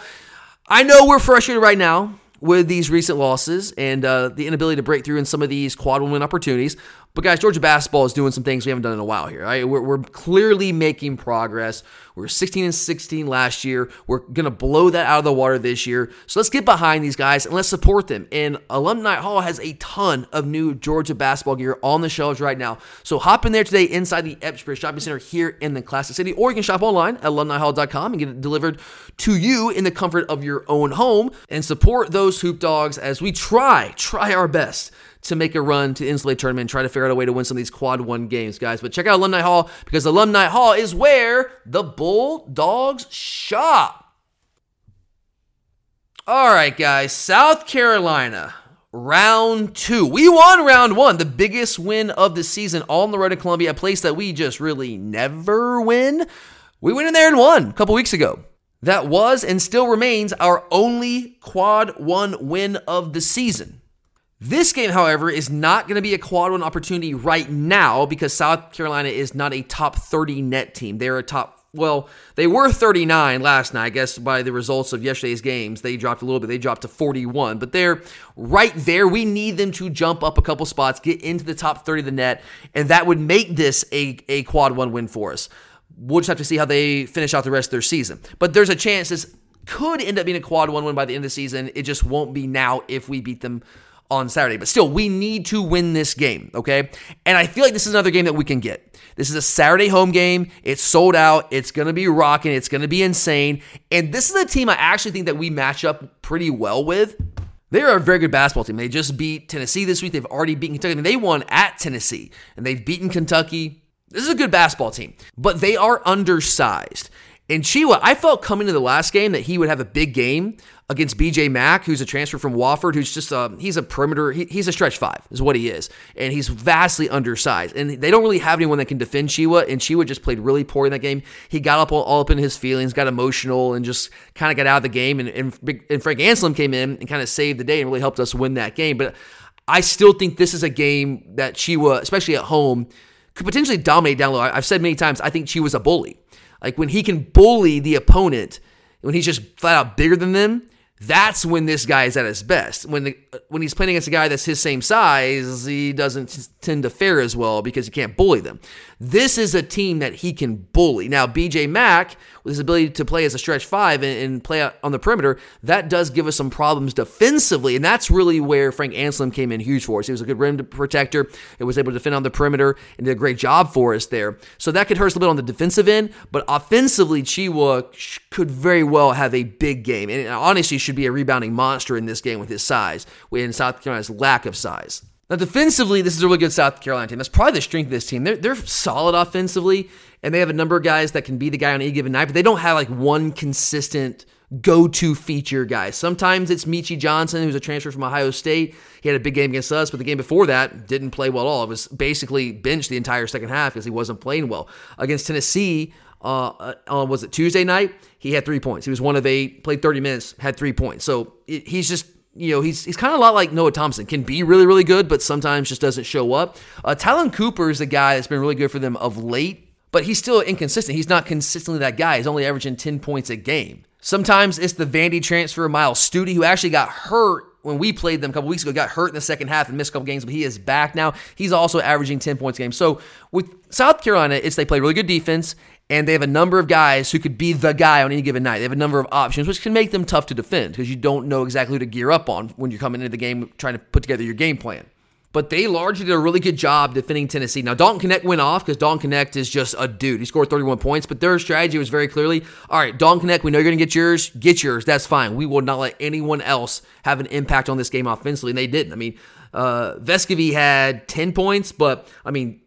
I know we're frustrated right now with these recent losses and uh, the inability to break through in some of these quad win opportunities. But guys, Georgia basketball is doing some things we haven't done in a while here. Right? We're, we're clearly making progress. We are 16 and 16 last year. We're gonna blow that out of the water this year. So let's get behind these guys and let's support them. And Alumni Hall has a ton of new Georgia basketball gear on the shelves right now. So hop in there today inside the Epps Shopping Center here in the Classic City, or you can shop online at alumnihall.com and get it delivered to you in the comfort of your own home and support those hoop dogs as we try, try our best to make a run to the NCAA tournament and try to figure out a way to win some of these quad one games, guys. But check out Alumni Hall because Alumni Hall is where the Bulldogs shop. All right, guys, South Carolina. Round two. We won round one, the biggest win of the season, all on the road to Columbia, a place that we just really never win. We went in there and won a couple weeks ago. That was and still remains our only quad one win of the season. This game, however, is not going to be a quad one opportunity right now because South Carolina is not a top 30 net team. They're a top well, they were 39 last night. I guess by the results of yesterday's games, they dropped a little bit. They dropped to 41, but they're right there. We need them to jump up a couple spots, get into the top 30 of the net, and that would make this a, a quad one win for us. We'll just have to see how they finish out the rest of their season. But there's a chance this could end up being a quad one win by the end of the season. It just won't be now if we beat them on Saturday. But still, we need to win this game, okay? And I feel like this is another game that we can get. This is a Saturday home game. It's sold out. It's going to be rocking. It's going to be insane. And this is a team I actually think that we match up pretty well with. They're a very good basketball team. They just beat Tennessee this week. They've already beaten Kentucky. Mean, they won at Tennessee, and they've beaten Kentucky. This is a good basketball team, but they are undersized. And Tchewa, I felt coming to the last game that he would have a big game against BJ Mack, who's a transfer from Wofford, who's just a, he's a perimeter, he, he's a stretch five, is what he is. And he's vastly undersized. And they don't really have anyone that can defend Tchewa, and Tchewa just played really poor in that game. He got up all, all up in his feelings, got emotional, and just kind of got out of the game. And, and, and Frank Anselem came in and kind of saved the day and really helped us win that game. But I still think this is a game that Tchewa, especially at home, could potentially dominate down low. I've said many times, I think Tchewa's a bully. Like when he can bully the opponent, when he's just flat out bigger than them, that's when this guy is at his best. When the, when he's playing against a guy that's his same size, he doesn't tend to fare as well because he can't bully them. This is a team that he can bully. Now, BJ Mack, with his ability to play as a stretch five and, and play on the perimeter, that does give us some problems defensively. And that's really where Frank Anselem came in huge for us. He was a good rim protector and was able to defend on the perimeter and did a great job for us there. So that could hurt us a little bit on the defensive end, but offensively, Tchewa could very well have a big game. And honestly, should be a rebounding monster in this game with his size, in South Carolina's lack of size. Now, defensively, this is a really good South Carolina team. That's probably the strength of this team. They're, they're solid offensively, and they have a number of guys that can be the guy on any given night, but they don't have like one consistent go to feature guy. Sometimes it's Meechie Johnson, who's a transfer from Ohio State. He had a big game against us, but the game before that didn't play well at all. It was basically benched the entire second half because he wasn't playing well. Against Tennessee, uh, on was it Tuesday night? He had three points. He was one of eight, played 30 minutes, had three points. So it, he's just you know, he's he's kind of a lot like Noah Thomasson. Can be really, really good, but sometimes just doesn't show up. Uh, Ta'Lon Cooper is a guy that's been really good for them of late, but he's still inconsistent. He's not consistently that guy. He's only averaging 10 points a game. Sometimes it's the Vandy transfer, Myles Stute, who actually got hurt when we played them a couple weeks ago, got hurt in the second half and missed a couple games, but he is back now. He's also averaging 10 points a game. So with South Carolina, it's they play really good defense and they have a number of guys who could be the guy on any given night. They have a number of options, which can make them tough to defend because you don't know exactly who to gear up on when you're coming into the game trying to put together your game plan. But they largely did a really good job defending Tennessee. Now, Dalton Knecht went off because Dalton Knecht is just a dude. He scored 31 points, but their strategy was very clearly all right, Dalton Knecht, we know you're going to get yours. Get yours. That's fine. We will not let anyone else have an impact on this game offensively. And they didn't. I mean, uh, Vescovi had 10 points, but I mean,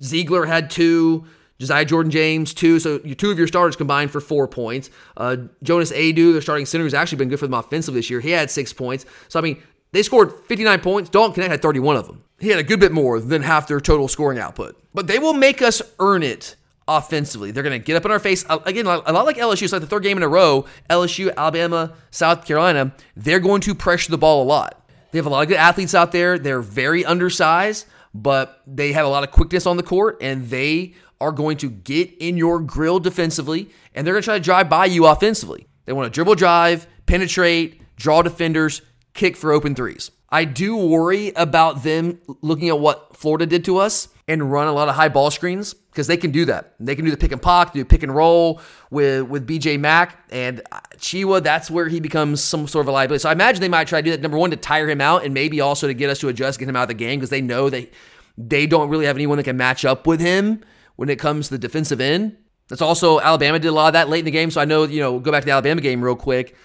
Ziegler had two. Josiah Jordan James, two. So two of your starters combined for four points. Uh, Jonas Aidoo, their starting center, has actually been good for them offensively this year. He had six points. So, I mean, they scored 59 points. Dalton Knecht had 31 of them. He had a good bit more than half their total scoring output. But they will make us earn it offensively. They're going to get up in our face. Uh, again, a lot like LSU. It's like the third game in a row. LSU, Alabama, South Carolina, they're going to pressure the ball a lot. They have a lot of good athletes out there. They're very undersized, but they have a lot of quickness on the court, and they are going to get in your grill defensively, and they're going to try to drive by you offensively. They want to dribble drive, penetrate, draw defenders, kick for open threes. I do worry about them looking at what Florida did to us and run a lot of high ball screens because they can do that. They can do the pick and pop, do pick and roll with with BJ Mack and uh, Tchewa. That's where he becomes some sort of a liability. So I imagine they might try to do that. Number one to tire him out, and maybe also to get us to adjust, get him out of the game because they know they they don't really have anyone that can match up with him when it comes to the defensive end. That's also Alabama did a lot of that late in the game. So I know you know go back to the Alabama game real quick.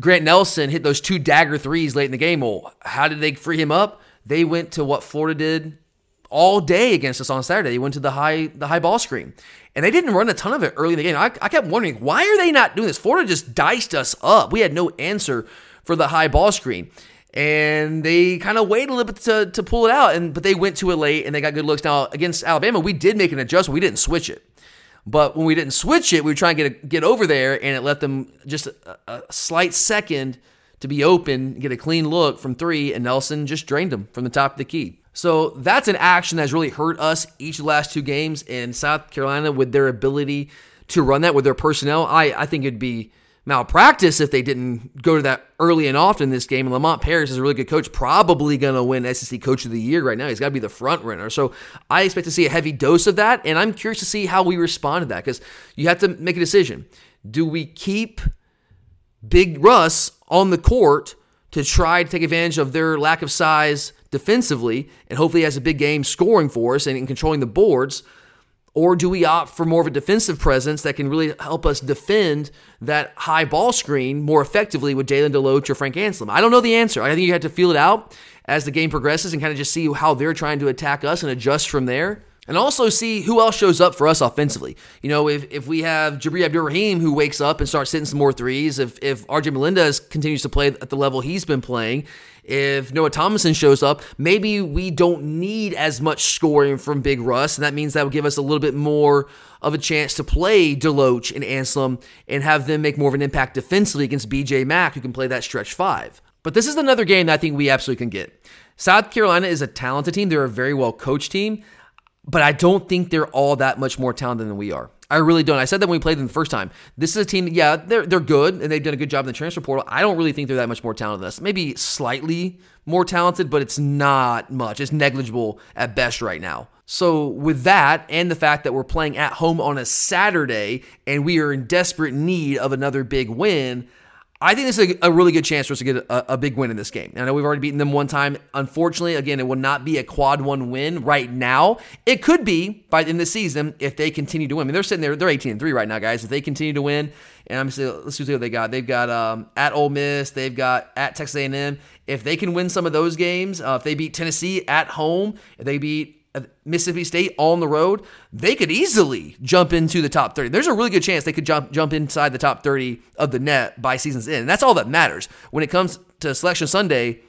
Grant Nelson hit those two dagger threes late in the game. Well, how did they free him up? They went to what Florida did all day against us on Saturday. They went to the high the high ball screen. And they didn't run a ton of it early in the game. I, I kept wondering, why are they not doing this? Florida just diced us up. We had no answer for the high ball screen. And they kind of waited a little bit to, to pull it out. And but they went to it late and they got good looks. Now against Alabama, we did make an adjustment. We didn't switch it. But when we didn't switch it, we were trying to get a, get over there, and it let them just a, a slight second to be open, get a clean look from three, and Nelson just drained them from the top of the key. So that's an action that's really hurt us each of the last two games in South Carolina with their ability to run that with their personnel. I, I think it'd be malpractice if they didn't go to that early and often in this game. And Lamont Paris is a really good coach, probably going to win SEC Coach of the Year right now. He's got to be the front runner. So I expect to see a heavy dose of that. And I'm curious to see how we respond to that because you have to make a decision. Do we keep Big Russ on the court to try to take advantage of their lack of size defensively and hopefully has a big game scoring for us and in controlling the boards? Or do we opt for more of a defensive presence that can really help us defend that high ball screen more effectively with Jalen DeLoach or Frank Anselem? I don't know the answer. I think you have to feel it out as the game progresses and kind of just see how they're trying to attack us and adjust from there and also see who else shows up for us offensively. You know, if, if we have Jabri Abdur-Rahim who wakes up and starts hitting some more threes, if if RJ Melendez continues to play at the level he's been playing, if Noah Thomasson shows up, maybe we don't need as much scoring from Big Russ, and that means that will give us a little bit more of a chance to play DeLoach and Anselem and have them make more of an impact defensively against BJ Mack, who can play that stretch five. But this is another game that I think we absolutely can get. South Carolina is a talented team. They're a very well coached team but I don't think they're all that much more talented than we are. I really don't. I said that when we played them the first time. This is a team, yeah, they're they're good and they've done a good job in the transfer portal. I don't really think they're that much more talented than us. Maybe slightly more talented, but it's not much. It's negligible at best right now. So, with that, and the fact that we're playing at home on a Saturday and we are in desperate need of another big win, I think this is a, a, really good chance for us to get a, a, big win in this game. I know we've already beaten them one time. Unfortunately, again, it will not be a quad one win right now. It could be by in the season if they continue to win. I mean, they're sitting there, they're 18 and 3 right now, guys. If they continue to win, and I'm saying, let's see what they got. They've got um, at Ole Miss, they've got at Texas A&M. If they can win some of those games, uh, if they beat Tennessee at home, if they beat Mississippi State on the road, they could easily jump into the top 30. There's a really good chance they could jump jump inside the top 30 of the net by season's end. And that's all that matters. When it comes to Selection Sunday,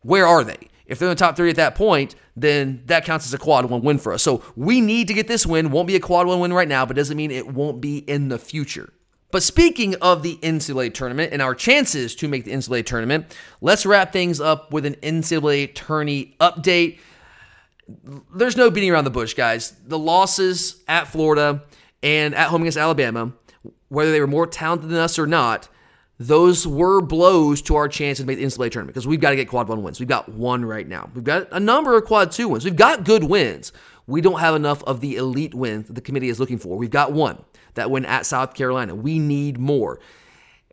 where are they? If they're in the top 30 at that point, then that counts as a quad one win for us. So we need to get this win. Won't be a quad one win right now, but doesn't mean it won't be in the future. But speaking of the NCAA tournament and our chances to make the NCAA tournament, let's wrap things up with an NCAA tourney update there's no beating around the bush, guys. The losses at Florida and at home against Alabama, whether they were more talented than us or not, those were blows to our chance to make the NCAA tournament because we've got to get quad one wins. We've got one right now. We've got a number of quad two wins. We've got good wins. We don't have enough of the elite wins that the committee is looking for. We've got one that win at South Carolina. We need more.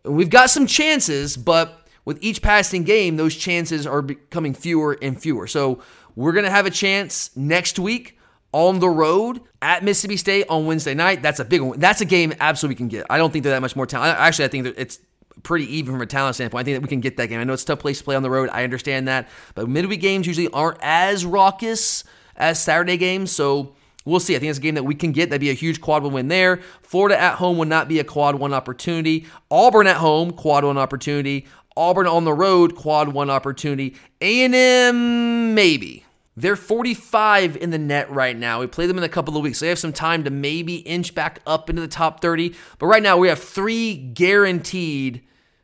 We've got some chances, but with each passing game, those chances are becoming fewer and fewer. So we're going to have a chance next week on the road at Mississippi State on Wednesday night. That's a big one. That's a game absolutely we can get. I don't think they're that much more talent. Actually, I think it's pretty even from a talent standpoint. I think that we can get that game. I know it's a tough place to play on the road. I understand that. But midweek games usually aren't as raucous as Saturday games. So we'll see. I think it's a game that we can get. That'd be a huge quad one win there. Florida at home would not be a quad one opportunity. Auburn at home, quad one opportunity. Auburn on the road, quad one opportunity. A&M, maybe. They're 45 in the net right now. We play them in a couple of weeks. So they have some time to maybe inch back up into the top 30. But right now, we have three guaranteed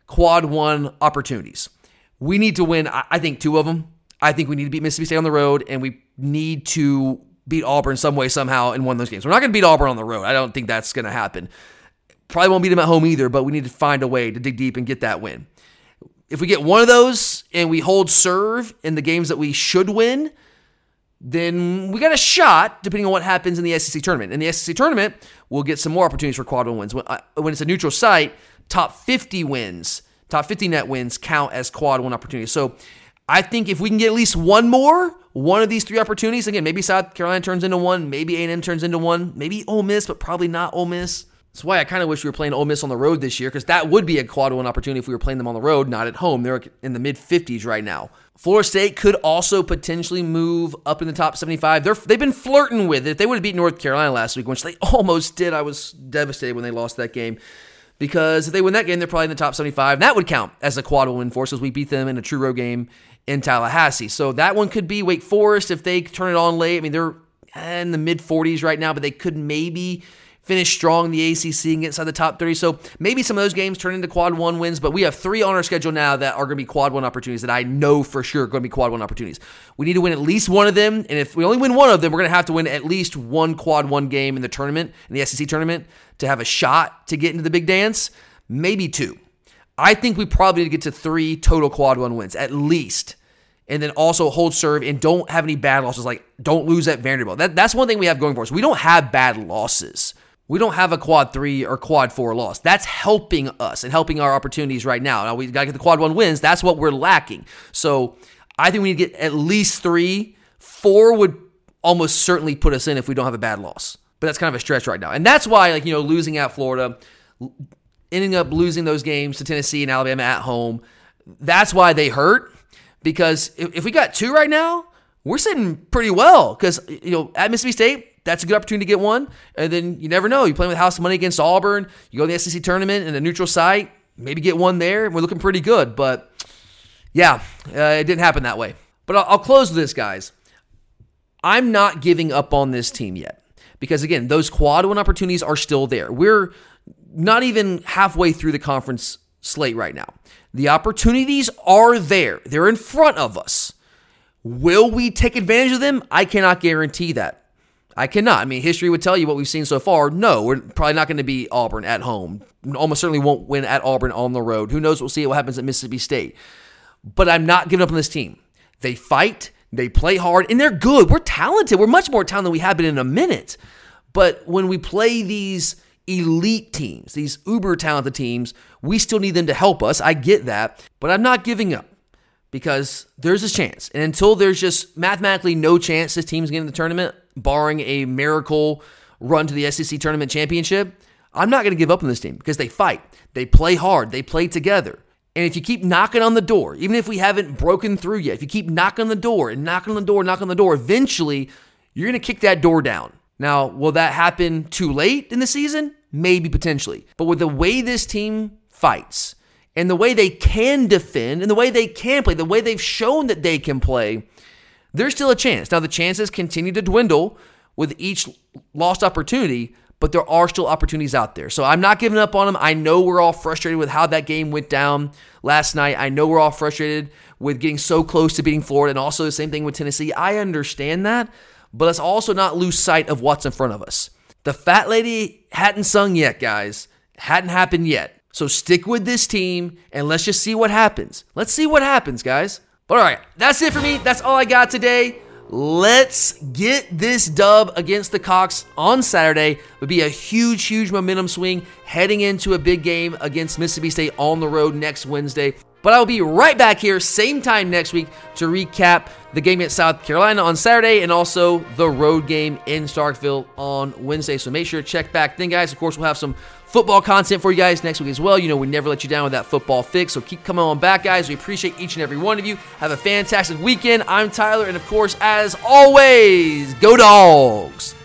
quad one opportunities. we need to win, I think, two of them. I think we need to beat Mississippi State on the road, and we need to beat Auburn some way, somehow in one of those games. We're not going to beat Auburn on the road. I don't think that's going to happen. Probably won't beat them at home either, but we need to find a way to dig deep and get that win. If we get one of those and we hold serve in the games that we should win, then we got a shot, depending on what happens in the SEC tournament. In the SEC tournament, we'll get some more opportunities for quad one wins. When, uh, when it's a neutral site, top 50 wins, top 50 net wins count as quad one opportunities. So I think if we can get at least one more, one of these three opportunities, again, maybe South Carolina turns into one, maybe A&M turns into one, maybe Ole Miss, but probably not Ole Miss. That's why I kind of wish we were playing Ole Miss on the road this year because that would be a quad one opportunity if we were playing them on the road, not at home. They're in the mid 50s right now. Florida State could also potentially move up in the top 75. They're, they've been flirting with it. They would have beat North Carolina last week, which they *laughs* almost did, I was devastated when they lost that game. Because if they win that game, they're probably in the top 75. And that would count as a quad win for us as we beat them in a true road game in Tallahassee. So that one could be Wake Forest if they turn it on late. I mean, they're in the mid 40s right now, but they could maybe finish strong in the ACC and get inside the top 30. So maybe some of those games turn into quad one wins, but we have three on our schedule now that are going to be quad one opportunities that I know for sure are going to be quad one opportunities. We need to win at least one of them, and if we only win one of them, we're going to have to win at least one quad one game in the tournament, in the SEC tournament, to have a shot to get into the big dance. Maybe two. I think we probably need to get to three total quad one wins, at least and then also hold serve and don't have any bad losses. Like don't lose at Vanderbilt. That, that's one thing we have going for us. We don't have bad losses. We don't have a quad three or quad four loss. That's helping us and helping our opportunities right now. Now we got to get the quad one wins. That's what we're lacking. So I think we need to get at least three. Four would almost certainly put us in if we don't have a bad loss. But that's kind of a stretch right now. And that's why, like, you know, losing at Florida, ending up losing those games to Tennessee and Alabama at home, that's why they hurt. Because if we got two right now, we're sitting pretty well. Because, you know, at Mississippi State, that's a good opportunity to get one. And then you never know. You're playing with house money against Auburn. You go to the SEC tournament in a neutral site, maybe get one there. We're looking pretty good. But yeah, uh, it didn't happen that way. But I'll, I'll close with this, guys. I'm not giving up on this team yet. Because again, those quad one opportunities are still there. We're not even halfway through the conference slate right now. The opportunities are there, they're in front of us. Will we take advantage of them? I cannot guarantee that. I cannot. I mean, history would tell you what we've seen so far. No, we're probably not going to be Auburn at home. Almost certainly won't win at Auburn on the road. Who knows? We'll see what happens at Mississippi State. But I'm not giving up on this team. They fight, they play hard, and they're good. We're talented. We're much more talented than we have been in a minute. But when we play these elite teams, these uber talented teams, we still need them to help us. I get that. But I'm not giving up because there's a chance. And until there's just mathematically no chance this team's getting the tournament, barring a miracle run to the SEC tournament championship, I'm not going to give up on this team because they fight, they play hard, they play together. And if you keep knocking on the door, even if we haven't broken through yet, if you keep knocking on the door and knocking on the door, knocking on the door, eventually you're going to kick that door down. Now, will that happen too late in the season? Maybe potentially. But with the way this team fights and the way they can defend and the way they can play, the way they've shown that they can play, there's still a chance. Now, the chances continue to dwindle with each lost opportunity, but there are still opportunities out there. So I'm not giving up on them. I know we're all frustrated with how that game went down last night. I know we're all frustrated with getting so close to beating Florida and also the same thing with Tennessee. I understand that, but let's also not lose sight of what's in front of us. The fat lady hadn't sung yet, guys. Hadn't happened yet. So stick with this team and let's just see what happens. Let's see what happens, guys. But all right, that's it for me. That's all I got today. Let's get this dub against the Cox on Saturday. Would be a huge, huge momentum swing heading into a big game against Mississippi State on the road next Wednesday. But I will be right back here, same time next week, to recap the game at South Carolina on Saturday and also the road game in Starkville on Wednesday. So make sure to check back then, guys. Of course, we'll have some football content for you guys next week as well. You know, we never let you down with that football fix. So keep coming on back, guys. We appreciate each and every one of you. Have a fantastic weekend. I'm Tyler. And of course, as always, go dogs.